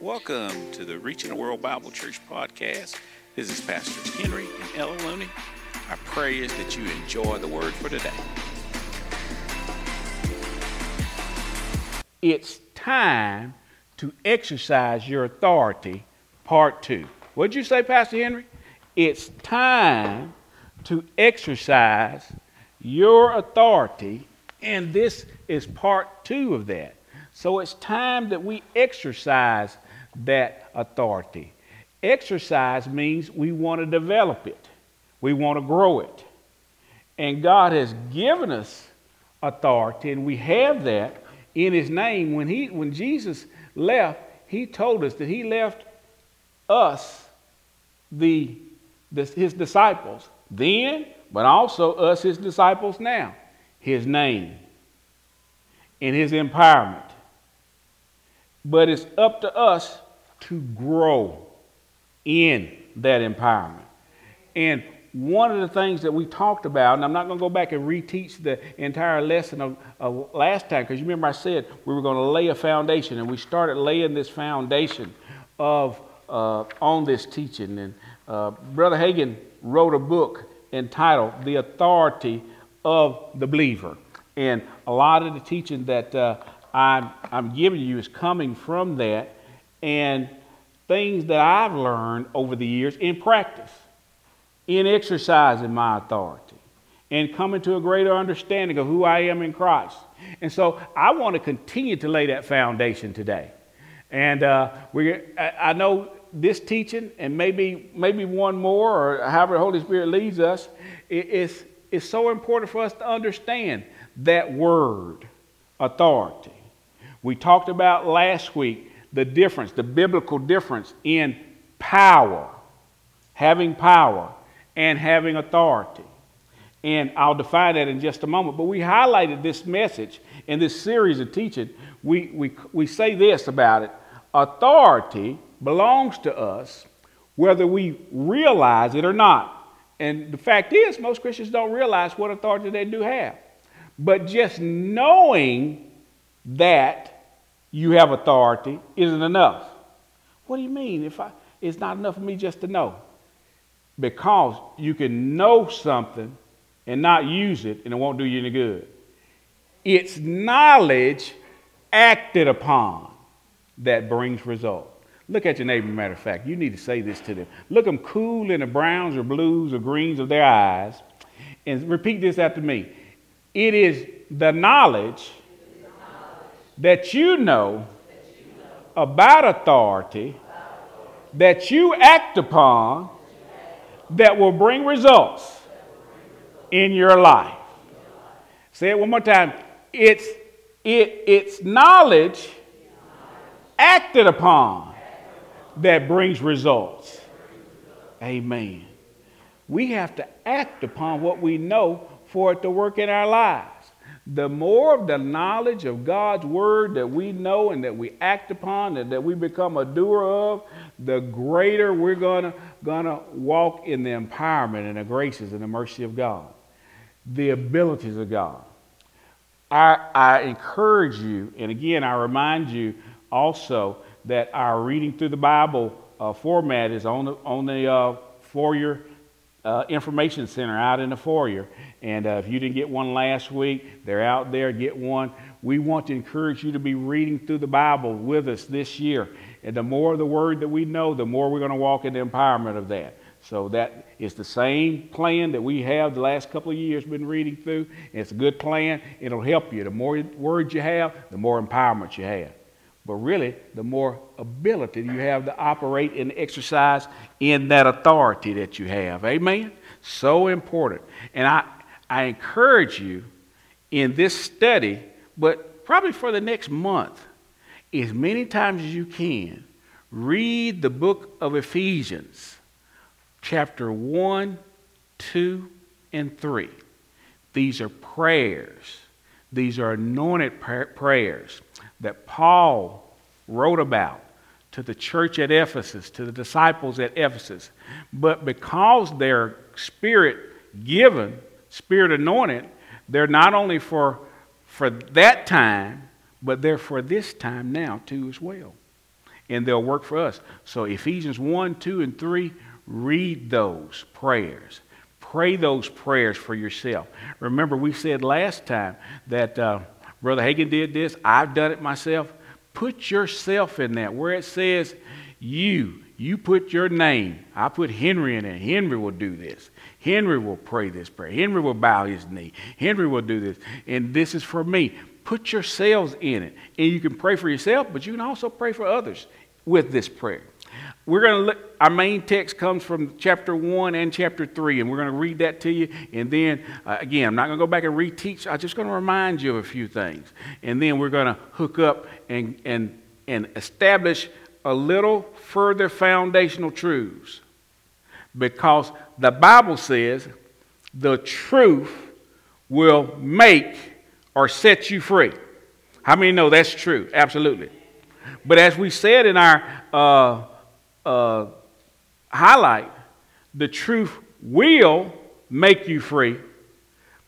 Welcome to the Reaching the World Bible Church podcast. This is Pastor Henry and Ella Looney. Our prayer is that you enjoy the word for today. It's time to exercise your authority, part two. What'd you say, Pastor Henry? It's time to exercise your authority, and this is part two of that. So it's time that we exercise that authority. Exercise means we want to develop it, we want to grow it. And God has given us authority, and we have that in His name. When, he, when Jesus left, He told us that He left us, the, the, His disciples, then, but also us, His disciples now, His name and His empowerment. But it's up to us to grow in that empowerment. And one of the things that we talked about, and I'm not going to go back and reteach the entire lesson of, of last time, because you remember I said we were going to lay a foundation, and we started laying this foundation of uh, on this teaching. And uh, Brother Hagin wrote a book entitled "The Authority of the Believer," and a lot of the teaching that uh, I'm, I'm giving you is coming from that and things that I've learned over the years in practice, in exercising my authority, and coming to a greater understanding of who I am in Christ. And so I want to continue to lay that foundation today. And uh, we, I know this teaching, and maybe, maybe one more, or however the Holy Spirit leads us, it's, it's so important for us to understand that word, authority. We talked about last week the difference, the biblical difference in power, having power, and having authority. And I'll define that in just a moment. But we highlighted this message in this series of teaching. We, we, we say this about it authority belongs to us whether we realize it or not. And the fact is, most Christians don't realize what authority they do have. But just knowing that you have authority isn't enough. What do you mean? If I, it's not enough for me just to know. Because you can know something and not use it, and it won't do you any good. It's knowledge acted upon that brings result. Look at your neighbor, matter of fact. You need to say this to them. Look them cool in the browns or blues or greens of their eyes and repeat this after me. It is the knowledge that you know about authority that you act upon that will bring results in your life. Say it one more time. It's, it, it's knowledge acted upon that brings results. Amen. We have to act upon what we know for it to work in our lives the more of the knowledge of God's word that we know and that we act upon and that we become a doer of, the greater we're gonna, gonna walk in the empowerment and the graces and the mercy of God, the abilities of God. I, I encourage you, and again, I remind you also that our reading through the Bible uh, format is on the, on the uh, foyer uh, information center out in the foyer. And uh, if you didn't get one last week, they're out there. Get one. We want to encourage you to be reading through the Bible with us this year. And the more the Word that we know, the more we're going to walk in the empowerment of that. So that is the same plan that we have the last couple of years been reading through. It's a good plan. It'll help you. The more words you have, the more empowerment you have. But really, the more ability you have to operate and exercise in that authority that you have. Amen? So important. And I, I encourage you in this study, but probably for the next month, as many times as you can, read the book of Ephesians, chapter 1, 2, and 3. These are prayers, these are anointed prayers that Paul wrote about to the church at Ephesus, to the disciples at Ephesus. But because they're spirit given, spirit anointed, they're not only for, for that time, but they're for this time now too as well. and they'll work for us. So Ephesians 1, 2, and 3, read those prayers. Pray those prayers for yourself. Remember, we said last time that uh, Brother Hagin did this. I've done it myself. Put yourself in that. Where it says you, you put your name. I put Henry in it. Henry will do this. Henry will pray this prayer. Henry will bow his knee. Henry will do this. And this is for me. Put yourselves in it. And you can pray for yourself, but you can also pray for others with this prayer. We're going to look, our main text comes from chapter 1 and chapter 3, and we're going to read that to you. And then, uh, again, I'm not going to go back and reteach. I'm just going to remind you of a few things. And then we're going to hook up and, and, and establish a little further foundational truths. Because the Bible says the truth will make or set you free. How many know that's true? Absolutely. But as we said in our uh, uh, highlight, the truth will make you free,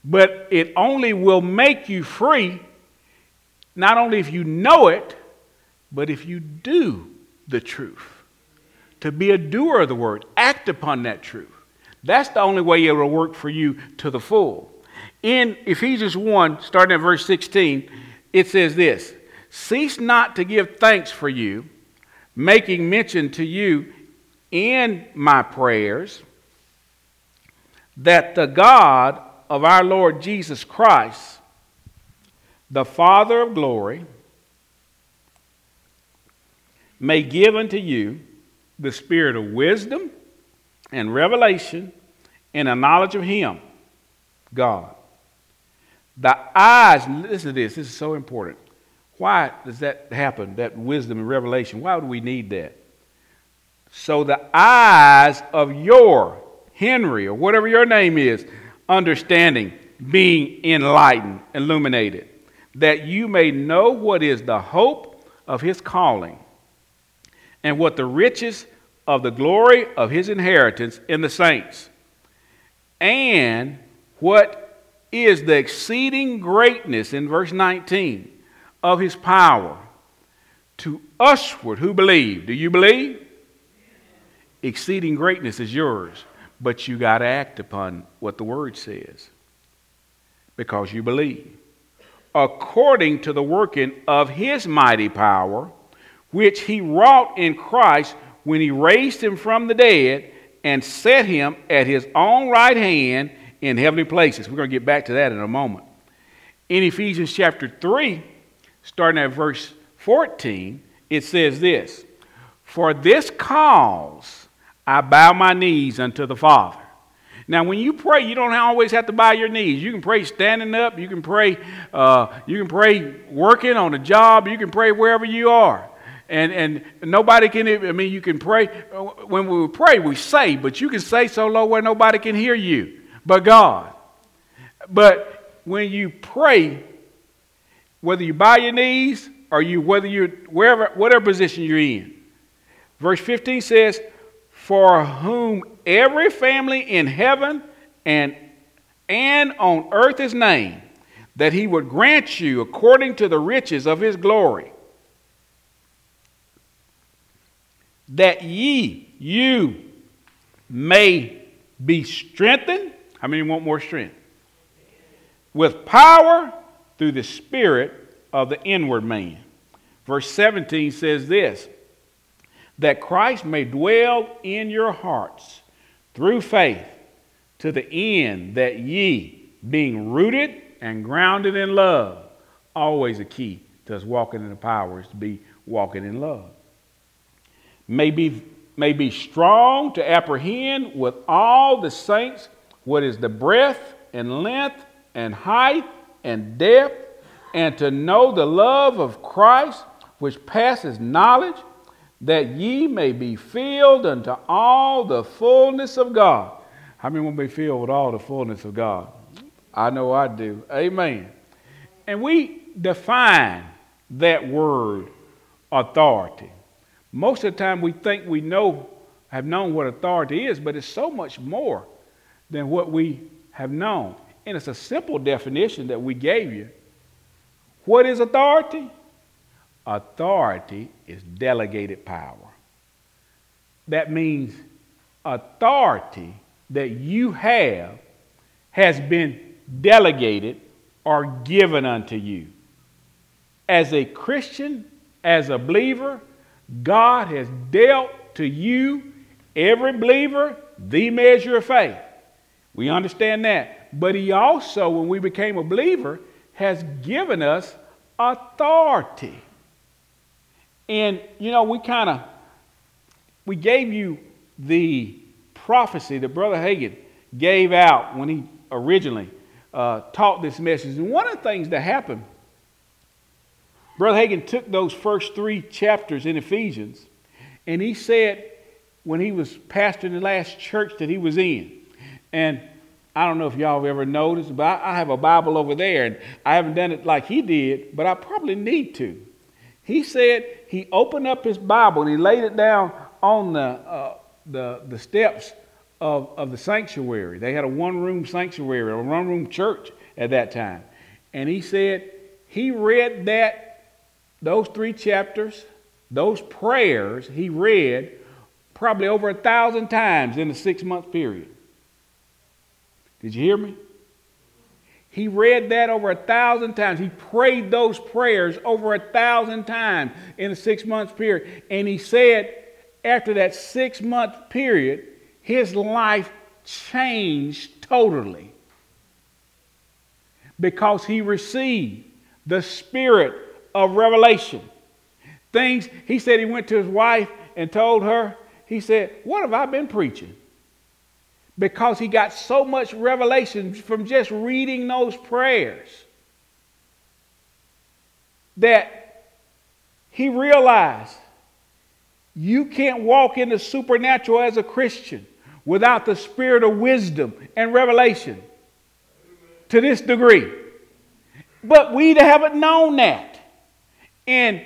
but it only will make you free not only if you know it, but if you do the truth. To be a doer of the word, act upon that truth. That's the only way it will work for you to the full. In Ephesians 1, starting at verse 16, it says this Cease not to give thanks for you making mention to you in my prayers that the God of our Lord Jesus Christ, the Father of glory, may give unto you the spirit of wisdom and revelation and a knowledge of Him, God. The eyes, listen to this, this is so important. Why does that happen, that wisdom and revelation? Why would we need that? So the eyes of your, Henry, or whatever your name is, understanding, being enlightened, illuminated, that you may know what is the hope of his calling and what the riches of the glory of his inheritance in the saints, and what is the exceeding greatness in verse 19 of his power to usward who believe. Do you believe? Exceeding greatness is yours, but you got to act upon what the word says because you believe. According to the working of his mighty power, which he wrought in Christ when he raised him from the dead and set him at his own right hand in heavenly places. We're going to get back to that in a moment. In Ephesians chapter 3, starting at verse 14, it says this For this cause I bow my knees unto the Father. Now, when you pray, you don't always have to bow your knees. You can pray standing up. You can pray. Uh, you can pray working on a job. You can pray wherever you are. And and nobody can. I mean, you can pray. When we pray, we say, but you can say so low where nobody can hear you, but God. But when you pray, whether you bow your knees or you whether you're wherever whatever position you're in. Verse 15 says, For whom every family in heaven and and on earth is named, that he would grant you according to the riches of his glory. That ye, you, may be strengthened. How many want more strength? With power through the Spirit of the inward man. Verse 17 says this that Christ may dwell in your hearts through faith to the end that ye, being rooted and grounded in love, always a key to us walking in the power is to be walking in love. May be, may be strong to apprehend with all the saints what is the breadth and length and height and depth, and to know the love of Christ, which passes knowledge, that ye may be filled unto all the fullness of God. How many want to be filled with all the fullness of God? I know I do. Amen. And we define that word authority. Most of the time we think we know, have known what authority is, but it's so much more than what we have known. And it's a simple definition that we gave you. What is authority? Authority is delegated power. That means authority that you have has been delegated or given unto you. As a Christian, as a believer, God has dealt to you, every believer, the measure of faith. We understand that. But He also, when we became a believer, has given us authority. And, you know, we kind of, we gave you the prophecy that Brother Hagin gave out when he originally uh, taught this message. And one of the things that happened, Brother Hagin took those first three chapters in Ephesians and he said, when he was pastoring the last church that he was in, and I don't know if y'all have ever noticed, but I, have a Bible over there, and I haven't done it like he did, but I probably need to. He said he opened up his Bible and he laid it down on the, uh, the, the steps of, of the sanctuary. They had a one room sanctuary, a one room church at that time. And he said he read that, those three chapters, those prayers he read probably over a thousand times in a six month period. Did you hear me? He read that over a thousand times. He prayed those prayers over a thousand times in a six month period. And he said, after that six month period, his life changed totally because he received the spirit of revelation. Things, he said he went to his wife and told her, he said, What have I been preaching? Because he got so much revelation from just reading those prayers that he realized you can't walk in the supernatural as a Christian without the spirit of wisdom and revelation to this degree. But we haven't known that. And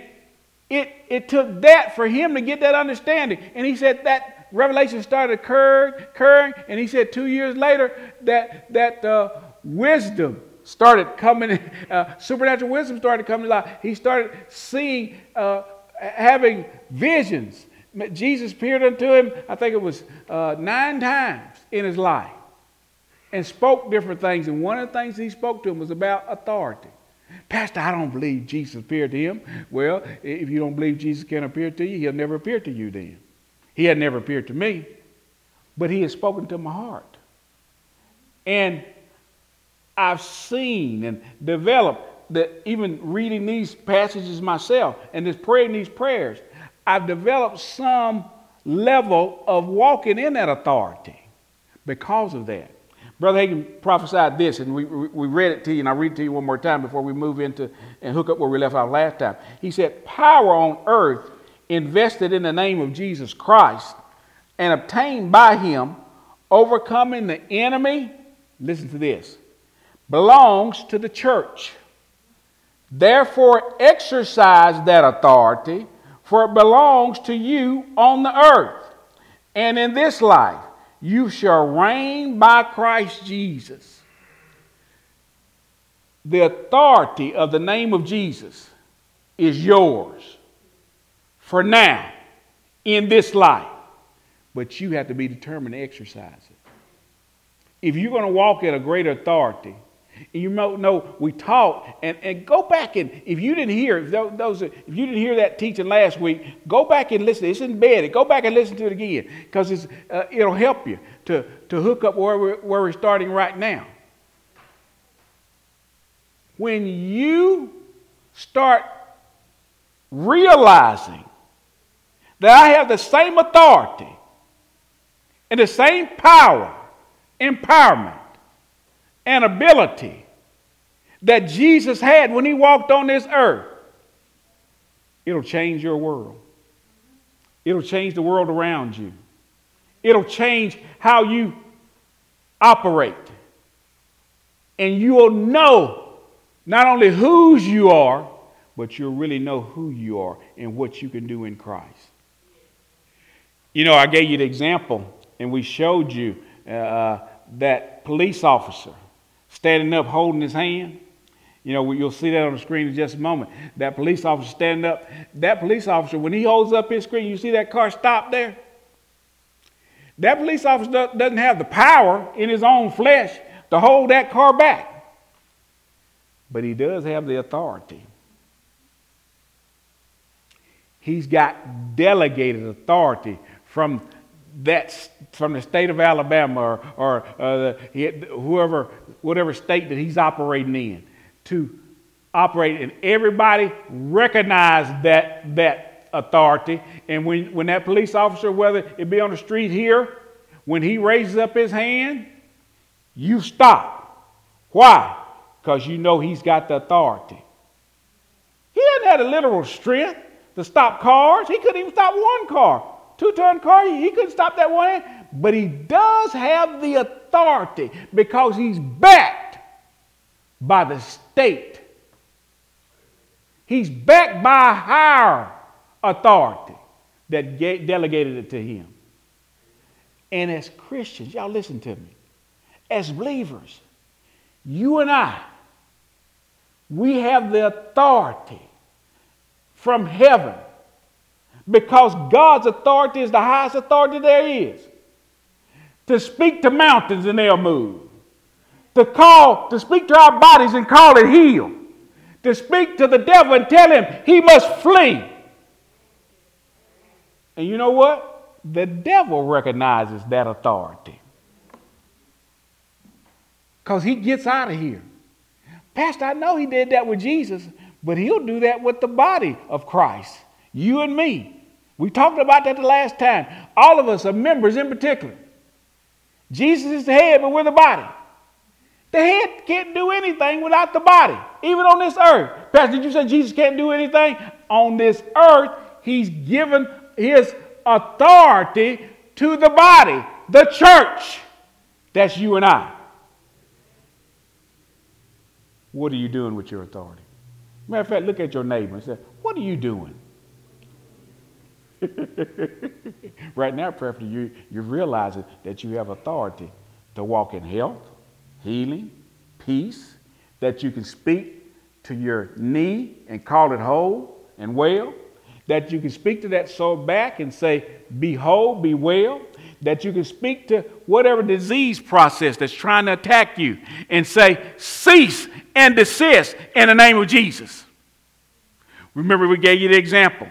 it, it took that for him to get that understanding. And he said that revelation started occurring, and he said two years later that, that uh, wisdom started coming, uh, supernatural wisdom started coming to life. He started seeing, uh, having visions. Jesus appeared unto him, I think it was uh, nine times in his life, and spoke different things. And one of the things he spoke to him was about authority. Pastor, I don't believe Jesus appeared to him. Well, if you don't believe Jesus can appear to you, he'll never appear to you then. He had never appeared to me, but he has spoken to my heart. And I've seen and developed that even reading these passages myself and just praying these prayers, I've developed some level of walking in that authority because of that. Brother Hagin prophesied this, and we, we read it to you, and I'll read it to you one more time before we move into and hook up where we left off last time. He said, Power on earth invested in the name of Jesus Christ and obtained by him, overcoming the enemy, listen to this, belongs to the church. Therefore, exercise that authority, for it belongs to you on the earth. And in this life, you shall reign by Christ Jesus. The authority of the name of Jesus is yours for now in this life. But you have to be determined to exercise it. If you're going to walk in a greater authority, you know we taught, and, and go back and if you didn't hear those, if you didn't hear that teaching last week, go back and listen. It's embedded. Go back and listen to it again because uh, it'll help you to, to hook up where we're, where we're starting right now. When you start realizing that I have the same authority and the same power, empowerment, and ability that Jesus had when he walked on this earth, it'll change your world. It'll change the world around you. It'll change how you operate. And you will know not only whose you are, but you'll really know who you are and what you can do in Christ. You know, I gave you the example, and we showed you uh, that police officer standing up holding his hand. You know, you'll see that on the screen in just a moment. That police officer standing up. That police officer, when he holds up his screen, you see that car stop there? That police officer doesn't have the power in his own flesh to hold that car back. But he does have the authority. He's got delegated authority from that from the state of Alabama or, or uh, whoever, whatever state that he's operating in, to operate, and everybody recognize that that authority. And when, when that police officer, whether it be on the street here, when he raises up his hand, you stop. Why? Because you know he's got the authority. He doesn't have the literal strength to stop cars. He couldn't even stop one car two ton car, he couldn't stop that one. But he does have the authority because he's backed by the state. He's backed by a higher authority that delegated it to him. And as Christians, y'all listen to me, as believers, you and I, we have the authority from heaven because God's authority is the highest authority there is. To speak to mountains and they'll move. To call, to speak to our bodies and call it healed. To speak to the devil and tell him he must flee. And you know what? The devil recognizes that authority. Because he gets out of here. Pastor, I know he did that with Jesus, but he'll do that with the body of Christ, you and me. We talked about that the last time. All of us are members in particular. Jesus is the head, but we're the body. The head can't do anything without the body, even on this earth. Pastor, did you say Jesus can't do anything? On this earth, he's given his authority to the body, the church. That's you and I. What are you doing with your authority? Matter of fact, look at your neighbor and say, What are you doing? right now, preferably, you, you're realizing that you have authority to walk in health, healing, peace, that you can speak to your knee and call it whole and well, that you can speak to that soul back and say, Be whole, be well, that you can speak to whatever disease process that's trying to attack you and say, Cease and desist in the name of Jesus. Remember, we gave you the example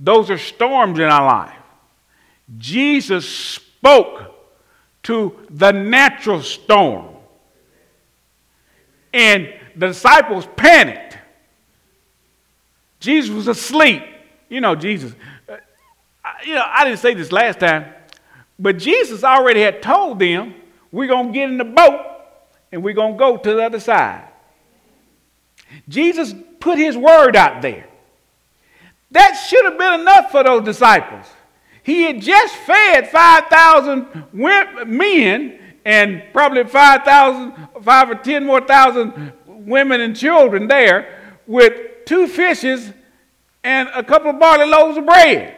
those are storms in our life. Jesus spoke to the natural storm. And the disciples panicked. Jesus was asleep. You know, Jesus, uh, you know, I didn't say this last time, but Jesus already had told them, we're going to get in the boat and we're going to go to the other side. Jesus put his word out there. That should have been enough for those disciples. He had just fed 5,000 men and probably 5,000, 5 or 10 more thousand women and children there with two fishes and a couple of barley loaves of bread.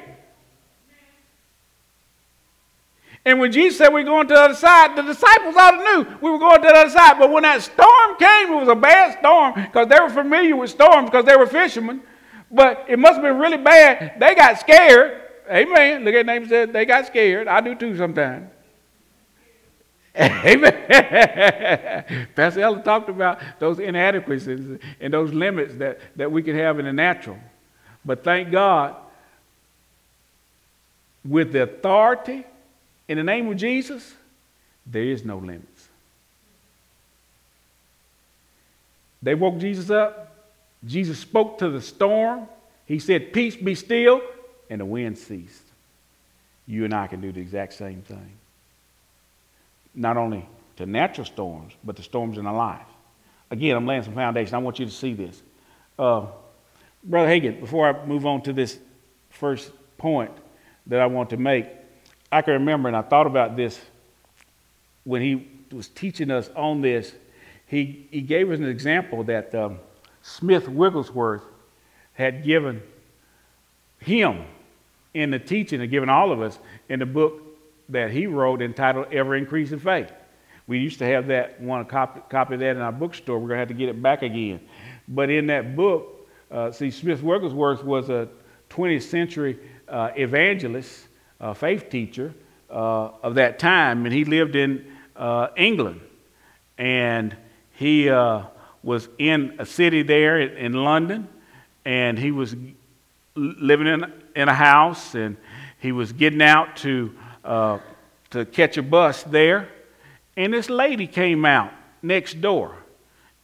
And when Jesus said we're going to the other side, the disciples all knew we were going to the other side. But when that storm came, it was a bad storm because they were familiar with storms because they were fishermen. But it must have been really bad. They got scared. Amen. Look at name said they got scared. I do too sometimes. Amen. Pastor Ella talked about those inadequacies and those limits that, that we can have in the natural. But thank God, with the authority in the name of Jesus, there is no limits. They woke Jesus up. Jesus spoke to the storm. He said, Peace be still, and the wind ceased. You and I can do the exact same thing. Not only to natural storms, but the storms in our life. Again, I'm laying some foundation. I want you to see this. Uh, Brother Hagin, before I move on to this first point that I want to make, I can remember, and I thought about this when he was teaching us on this. He, he gave us an example that. Um, Smith Wigglesworth had given him in the teaching and given all of us in the book that he wrote entitled Ever Increasing Faith. We used to have that, want to copy, copy that in our bookstore. We're going to have to get it back again. But in that book, uh, see, Smith Wigglesworth was a 20th century uh, evangelist, uh, faith teacher uh, of that time, and he lived in uh, England. And he uh, was in a city there in, London, and he was living in, in a house, and he was getting out to, to catch a bus there and this lady came out next door.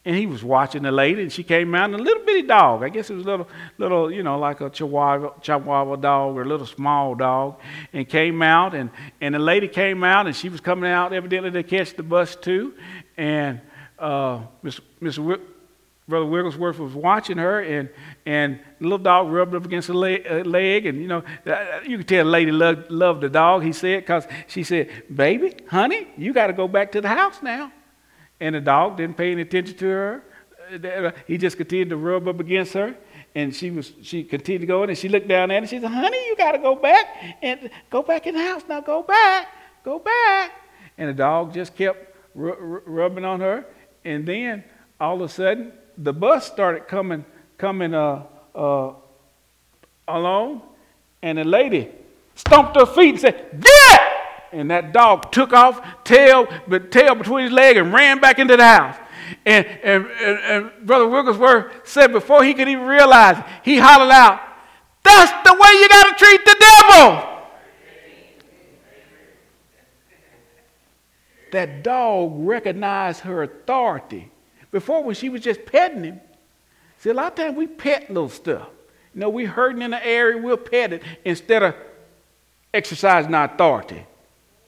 And he was watching the lady, and she came out, and a little bitty dog. I guess it was a little, little, you know, like a chihuahua, chihuahua dog or a little small dog, and came out, and, and the lady came out, and she was coming out evidently to catch the bus too. And uh, Miss Brother Wigglesworth was watching her, and, and the little dog rubbed up against a leg, leg and, you know, uh, you could tell the lady loved, loved the dog, he said, because she said, Baby, honey, you got to go back to the house now. And the dog didn't pay any attention to her. Uh, he just continued to rub up against her. And she was she continued to go in and she looked down at him and she said, Honey, you gotta go back and go back in the house. Now go back. Go back. And the dog just kept rubbing on her. And then all of a sudden the bus started coming coming uh, uh, along, and the lady stomped her feet and said, "Get!" And that dog took off, tail, but tail between his leg, and ran back into the house. And, and, and, and Brother Wigglesworth said before he could even realize it, he hollered out, That's the way you got to treat the devil. That dog recognized her authority before, when she was just petting him, see, a lot of times we pet little stuff. You know, we hurting in the area, we'll pet it instead of exercising our authority.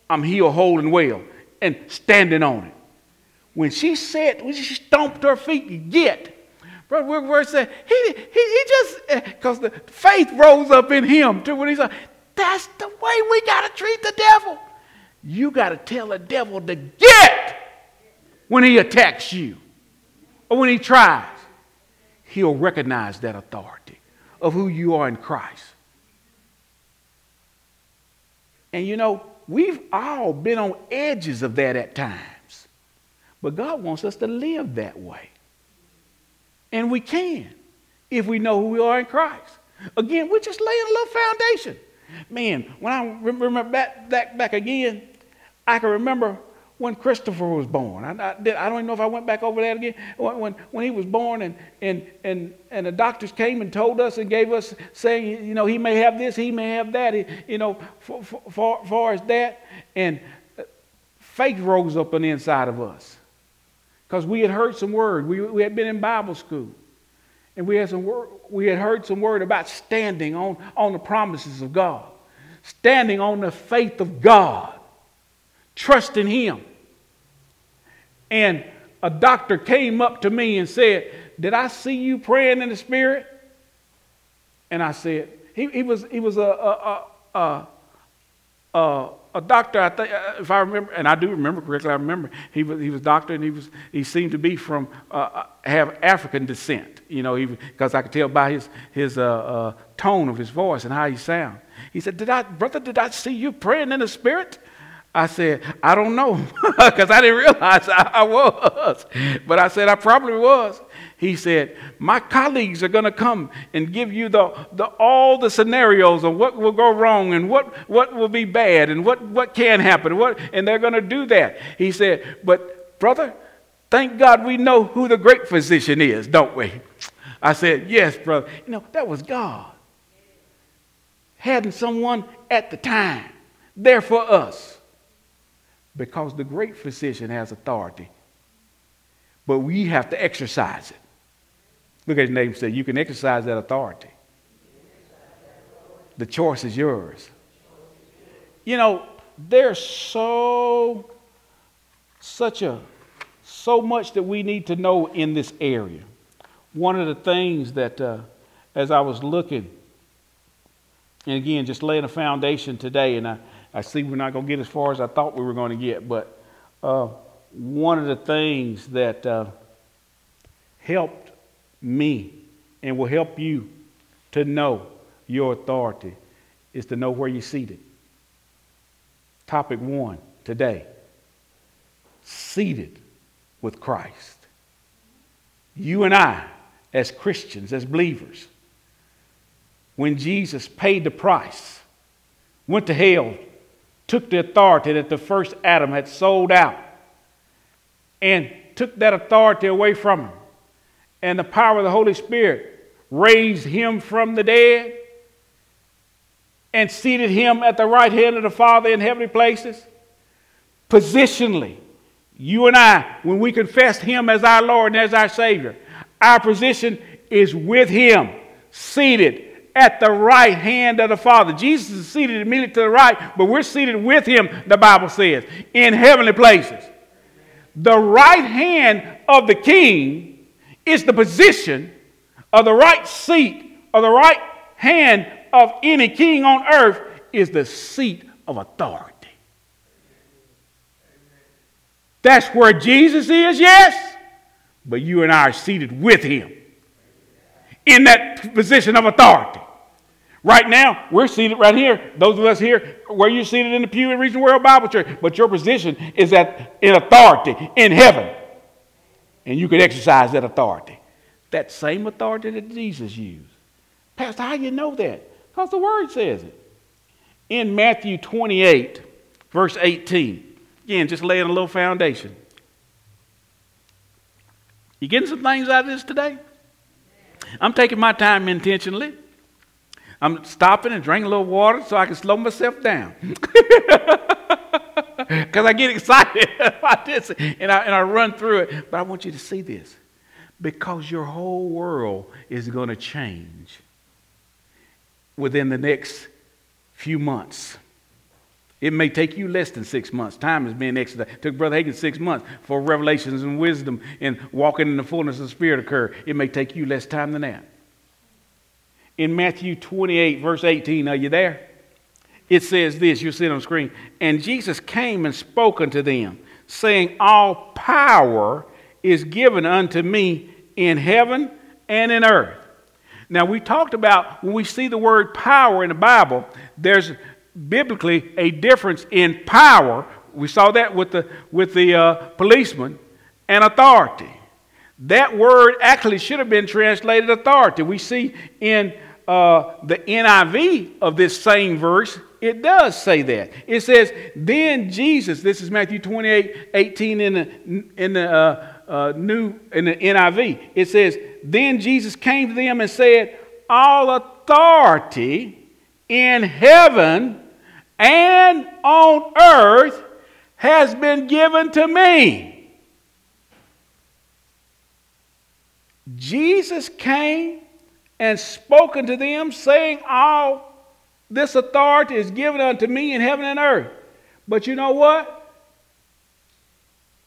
I'm healed, whole, and well, and standing on it. When she said, when she stomped her feet, get. Brother Wigglesworth said, he, he, he just, because eh, the faith rose up in him too. When he said, that's the way we got to treat the devil. You got to tell the devil to get when he attacks you or when he tries, he'll recognize that authority of who you are in Christ. And you know, we've all been on edges of that at times. But God wants us to live that way. And we can if we know who we are in Christ. Again, we're just laying a little foundation. Man, when I remember back, back, back again, I can remember when Christopher was born. I, I, did, I, don't even know if I went back over that again. When, when he was born and, and, and, and the doctors came and told us and gave us, saying, you know, he may have this, he may have that, you know, for, for, far as that. And uh, faith rose up on the inside of us because we had heard some word. We, we had been in Bible school. And we had, some word, we had heard some word about standing on, on the promises of God, standing on the faith of God, trusting Him. And a doctor came up to me and said, Did I see you praying in the Spirit? And I said, He, he was, he was a, a, a, a, a doctor, I think, if I remember, and I do remember correctly, I remember he was, he was doctor and he, was, he seemed to be from, uh, uh have African descent, you know, because I could tell by his, his uh, uh, tone of his voice and how he sound. He said, did I, brother, did I see you praying in the Spirit? I said, I don't know, because I didn't realize I, I, was. But I said, I probably was. He said, My colleagues are going to come and give you the, the, all the scenarios of what will go wrong and what, what will be bad and what, what can happen. What, and they're going to do that. He said, But, brother, thank God we know who the great physician is, don't we? I said, Yes, brother. You know, that was God. Having someone at the time there for us because the great physician has authority. But we have to exercise it. Look at his name and say, You can exercise that authority. The choice is yours. You know, there's so, such a, so much that we need to know in this area. One of the things that, uh, as I was looking, and again, just laying a foundation today, and I, I see we're not going to get as far as I thought we were going to get, but uh, one of the things that uh, helped me and will help you to know your authority is to know where you're seated. Topic one today seated with Christ. You and I, as Christians, as believers, when Jesus paid the price, went to hell, took the authority that the first Adam had sold out, and took that authority away from him, and the power of the Holy Spirit raised him from the dead and seated him at the right hand of the Father in heavenly places. Positionally, you and I, when we confess him as our Lord and as our Savior, our position is with him, seated at the right hand of the Father. Jesus is seated immediately to the right, but we're seated with him, the Bible says, in heavenly places. The right hand of the king is the position of the right seat of the right hand of any king on earth is the seat of authority. That's where Jesus is, yes, but you and I are seated with him in that position of authority. Right now, we're seated right here. Those of us here, where you're seated in the pew at Reaching the World Bible Church, but your position is that in authority in heaven. And you can exercise that authority. That same authority that Jesus used. Pastor, how you know that? Because the word says it. In Matthew 28, verse 18. Again, just laying a little foundation. You getting some things out of this today? I'm taking my time intentionally. I'm stopping and drinking a little water so I can slow myself down. Because I get excited about this and I, and I run through it. But I want you to see this. Because your whole world is going to change within the next few months. It may take you less than six months. Time is being exercised. It took Brother Hagin six months for revelations and wisdom and walking in the fullness of the Spirit occur. It may take you less time than that in Matthew 28, verse 18. Are you there? It says this, you'll see it on the screen. And Jesus came and spoke unto them, saying, All power is given unto me in heaven and in earth. Now, we talked about when we see the word power in the Bible, there's biblically a difference in power. We saw that with the, with the uh, policeman and authority. That word actually should have been translated authority. We see in uh, the NIV of this same verse, it does say that. It says, Then Jesus, this is Matthew 28 18 in the, in the, uh, uh, new, in the NIV. It says, Then Jesus came to them and said, All authority in heaven and on earth has been given to me. Jesus came and spoken to them, saying, All this authority is given unto me in heaven and earth. But you know what?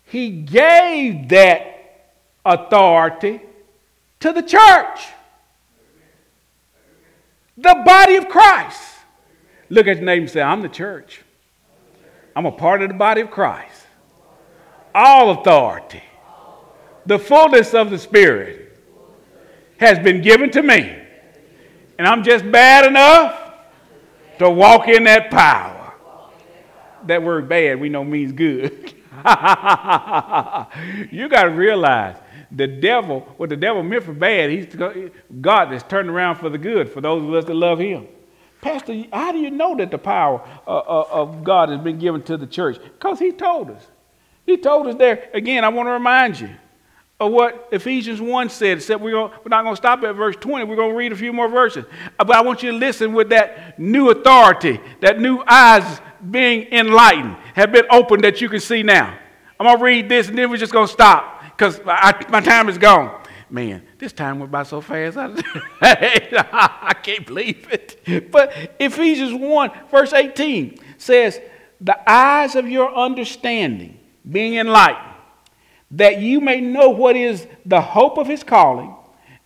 He gave that authority to the church, the body of Christ. Look at your name and say, I'm the church. I'm a part of the body of Christ. All authority, the fullness of the Spirit has been given to me. And I'm just bad enough to walk in that power. That word bad we know means good. you got to realize the devil, what the devil meant for bad, he's God has turned around for the good for those of us that love him. Pastor, how do you know that the power uh, uh, of God has been given to the church? Because he told us. He told us there. Again, I want to remind you of what Ephesians 1 said, except we're, we're not going to stop at verse 20. We're going to read a few more verses. But I want you to listen with that new authority, that new eyes being enlightened, have been opened that you can see now. I'm going to read this and then we're just going to stop because my time is gone. Man, this time went by so fast. I can't believe it. But Ephesians 1, verse 18 says, The eyes of your understanding being enlightened that you may know what is the hope of his calling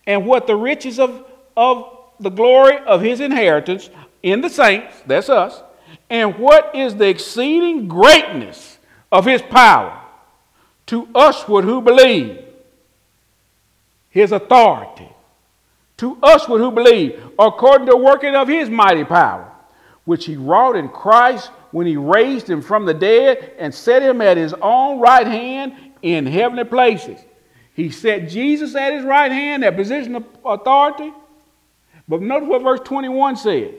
and what the riches of, of the glory of his inheritance in the saints, that's us, and what is the exceeding greatness of his power to usward who believe, his authority, to us who believe, according to the working of his mighty power, which he wrought in Christ when he raised him from the dead and set him at his own right hand in heavenly places. He set Jesus at his right hand, that position of authority. But notice what verse 21 says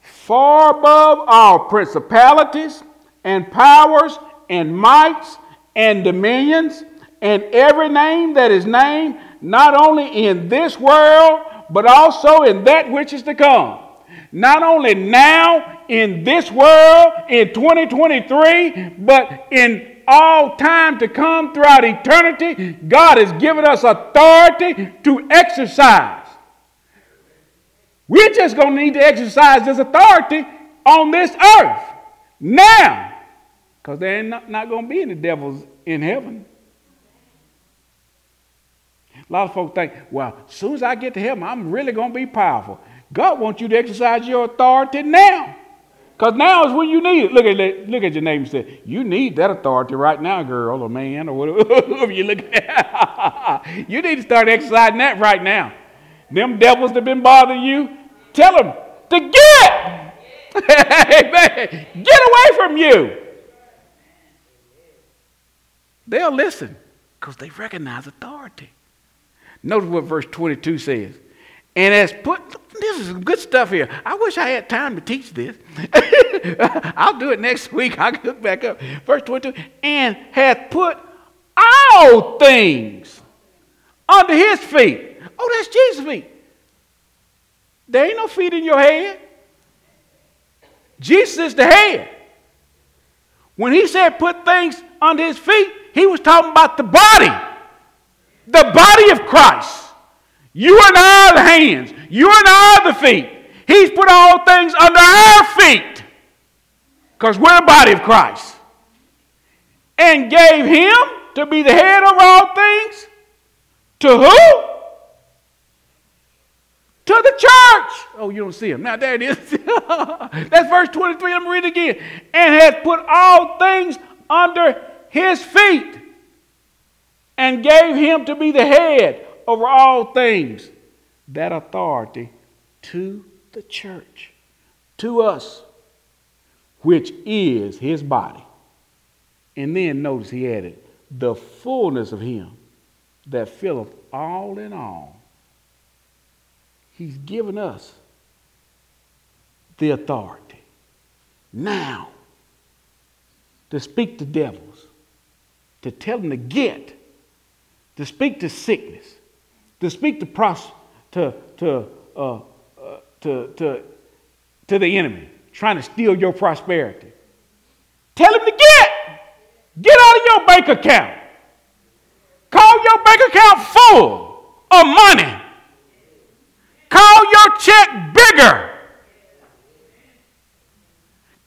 far above all principalities and powers and mights and dominions and every name that is named, not only in this world, but also in that which is to come. Not only now in this world in 2023, but in all time to come throughout eternity, God has given us authority to exercise. We're just going to need to exercise this authority on this earth now, because there ain't not, not going to be any devils in heaven. A lot of folks think, well, as soon as I get to heaven, I'm really going to be powerful. God wants you to exercise your authority now. Because now is when you need it. Look at, look at your name and say, You need that authority right now, girl or man or whatever you look at. you need to start exercising that right now. Them devils that been bothering you, tell them to get. Amen. Get away from you. They'll listen because they recognize authority. Notice what verse 22 says. And has put, this is good stuff here. I wish I had time to teach this. I'll do it next week. I'll look back up. Verse 22. And hath put all things under his feet. Oh, that's Jesus' feet. There ain't no feet in your head. Jesus is the head. When he said put things under his feet, he was talking about the body, the body of Christ. You and I are the hands. You and I are the feet. He's put all things under our feet because we're the body of Christ. And gave him to be the head of all things. To who? To the church. Oh, you don't see him. Now, there it is. That's verse 23. Let me read it again. And has put all things under his feet and gave him to be the head over all things. That authority to the church, to us, which is his body. And then notice he added, the fullness of him that filleth all in all. He's given us the authority now to speak to devils, to tell them to get, to speak to sickness, to speak to, pros- to, to, uh, uh, to, to, to the enemy trying to steal your prosperity. Tell him to get. Get out of your bank account. Call your bank account full of money. Call your check bigger.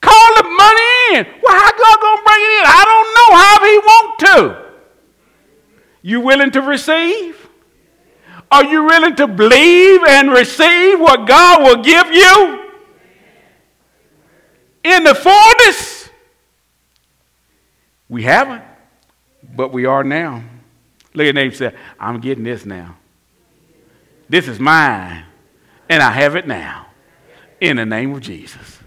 Call the money in. Well, how God gonna bring it in? I don't know how He want to. You willing to receive? Are you willing to believe and receive what God will give you? In the fullness? We haven't, but we are now. Look at name say, I'm getting this now. This is mine, and I have it now. In the name of Jesus.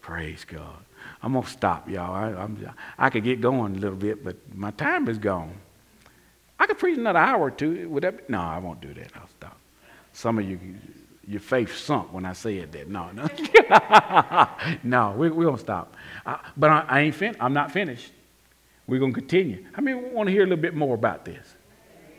Praise God. I'm going to stop, y'all. I, I'm, I could get going a little bit, but my time is gone. I could preach another hour or two. Would that be? No, I won't do that. I'll stop. Some of you, your faith sunk when I said that. No, no. no, we, going to stop. Uh, but I, I ain't fin- I'm not finished. We're going to continue. I mean, we want to hear a little bit more about this.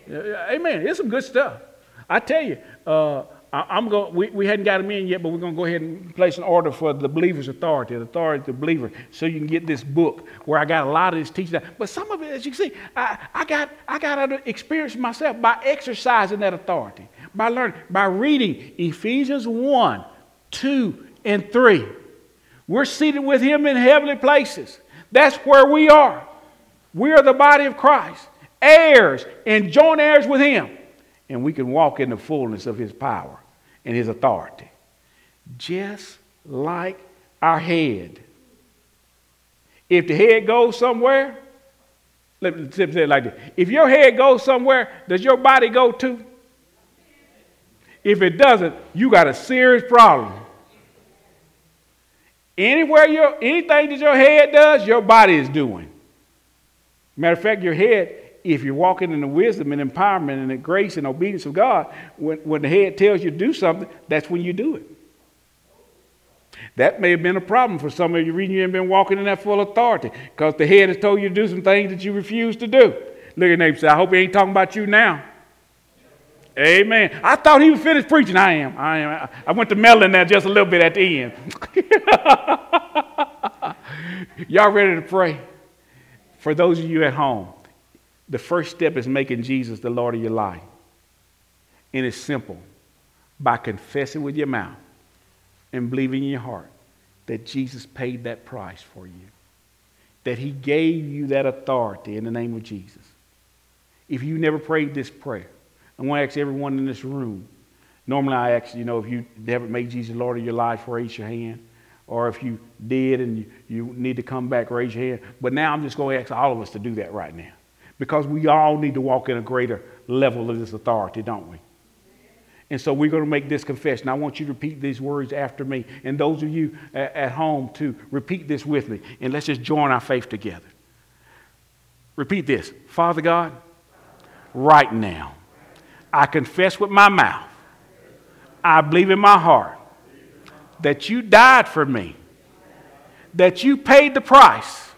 Amen. It's some good stuff. I tell you, uh, I, am going. We, we hadn't got them in yet, but we're going to go ahead and place an order for the believer's authority, the authority of the believer, so you can get this book where I got a lot of this teaching. But some of it, as you can see, I, I got I got to experience myself by exercising that authority, by learning, by reading Ephesians one, two, and three. We're seated with Him in heavenly places. That's where we are. We are the body of Christ, heirs and joint heirs with Him, and we can walk in the fullness of His power and his authority. Just like our head. If the head goes somewhere, let me say it like this. If your head goes somewhere, does your body go too? If it doesn't, you got a serious problem. Anywhere your anything that your head does, your body is doing. Matter of fact, your head, if you're walking in the wisdom and empowerment and the grace and obedience of God, when, when the head tells you to do something, that's when you do it. That may have been a problem for some of you reason you haven't been walking in that full authority because the head has told you to do some things that you refuse to do. Look at neighbor say, I hope he ain't talking about you now. Amen. I thought he was finished preaching. I am. I am. I went to meddling there just a little bit at the end. Y'all ready to pray? For those of you at home, the first step is making Jesus the Lord of your life. And it's simple by confessing with your mouth and believing in your heart that Jesus paid that price for you, that he gave you that authority in the name of Jesus. If you never prayed this prayer, I want to ask everyone in this room. Normally, I ask, you know, if you never made Jesus Lord of your life, raise your hand. Or if you did and you, you need to come back, raise your hand. But now I'm just going to ask all of us to do that right now. Because we all need to walk in a greater level of this authority, don't we? And so we're going to make this confession. I want you to repeat these words after me. And those of you at home, to repeat this with me. And let's just join our faith together. Repeat this Father God, right now, I confess with my mouth, I believe in my heart that you died for me, that you paid the price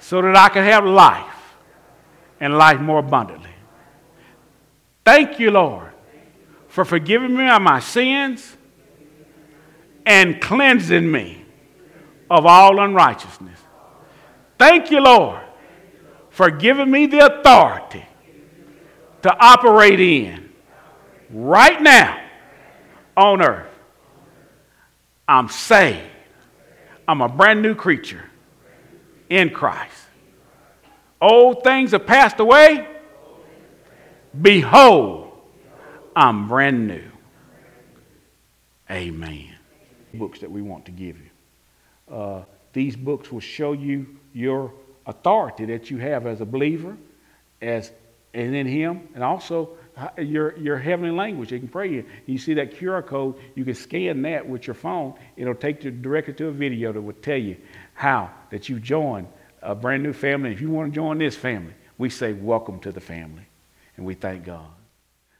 so that I can have life and life more abundantly. Thank you, Lord for forgiving me of my sins and cleansing me of all unrighteousness. Thank you, Lord, for giving me the authority to operate in right now on earth. I'm saved. I'm a brand new creature in Christ. Old things have passed away. Behold, I'm brand new. Amen. Books that we want to give you. Uh, these books will show you your authority that you have as a believer, as and in Him, and also your your heavenly language. You can pray in. You see that QR code. You can scan that with your phone. It'll take you directly to a video that will tell you how that you join a brand new family. If you want to join this family, we say welcome to the family, and we thank God.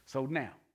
So now.